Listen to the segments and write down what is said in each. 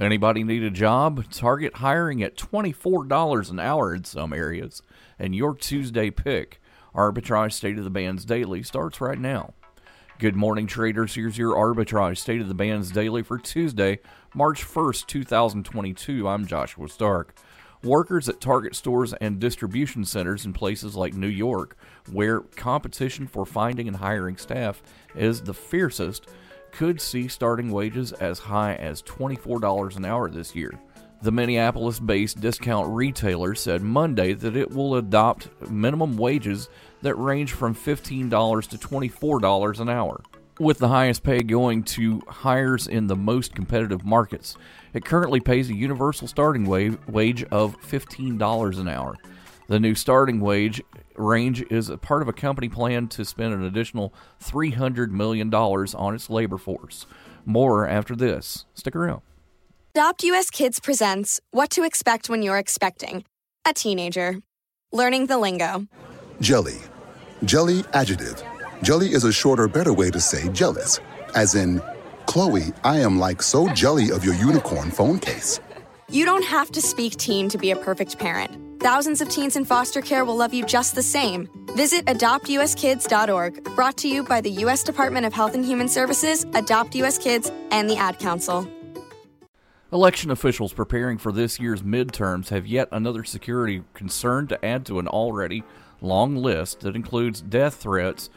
Anybody need a job? Target hiring at $24 an hour in some areas. And your Tuesday pick, Arbitrage State of the Bands Daily, starts right now. Good morning, traders. Here's your Arbitrage State of the Bands Daily for Tuesday, March 1st, 2022. I'm Joshua Stark. Workers at Target stores and distribution centers in places like New York, where competition for finding and hiring staff is the fiercest, could see starting wages as high as $24 an hour this year. The Minneapolis based discount retailer said Monday that it will adopt minimum wages that range from $15 to $24 an hour, with the highest pay going to hires in the most competitive markets. It currently pays a universal starting wage of $15 an hour. The new starting wage range is a part of a company plan to spend an additional $300 million on its labor force. More after this. Stick around. Adopt US Kids presents What to Expect When You're Expecting a Teenager. Learning the lingo. Jelly. Jelly adjective. Jelly is a shorter, better way to say jealous. As in, Chloe, I am like so jelly of your unicorn phone case. You don't have to speak teen to be a perfect parent. Thousands of teens in foster care will love you just the same. Visit adoptuskids.org, brought to you by the U.S. Department of Health and Human Services, Adopt U.S. Kids, and the Ad Council. Election officials preparing for this year's midterms have yet another security concern to add to an already long list that includes death threats,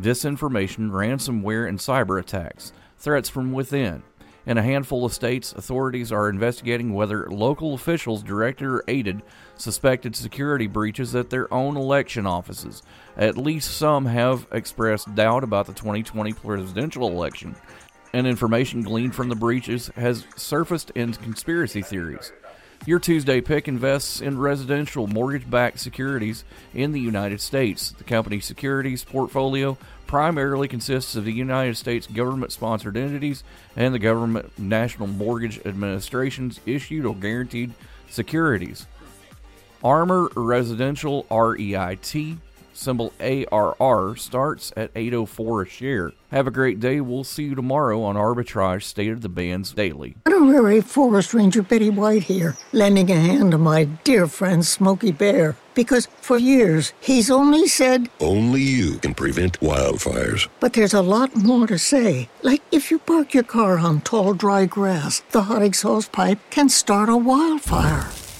disinformation, ransomware, and cyber attacks, threats from within. In a handful of states, authorities are investigating whether local officials directed or aided suspected security breaches at their own election offices. At least some have expressed doubt about the 2020 presidential election, and information gleaned from the breaches has surfaced in conspiracy theories. Your Tuesday pick invests in residential mortgage backed securities in the United States. The company's securities portfolio primarily consists of the United States government sponsored entities and the government national mortgage administrations issued or guaranteed securities. Armor Residential REIT symbol ARR starts at 804 a share. Have a great day. We'll see you tomorrow on Arbitrage State of the Bands Daily. Honorary Forest Ranger Betty White here, lending a hand to my dear friend Smokey Bear. Because for years, he's only said, Only you can prevent wildfires. But there's a lot more to say. Like if you park your car on tall, dry grass, the hot exhaust pipe can start a wildfire.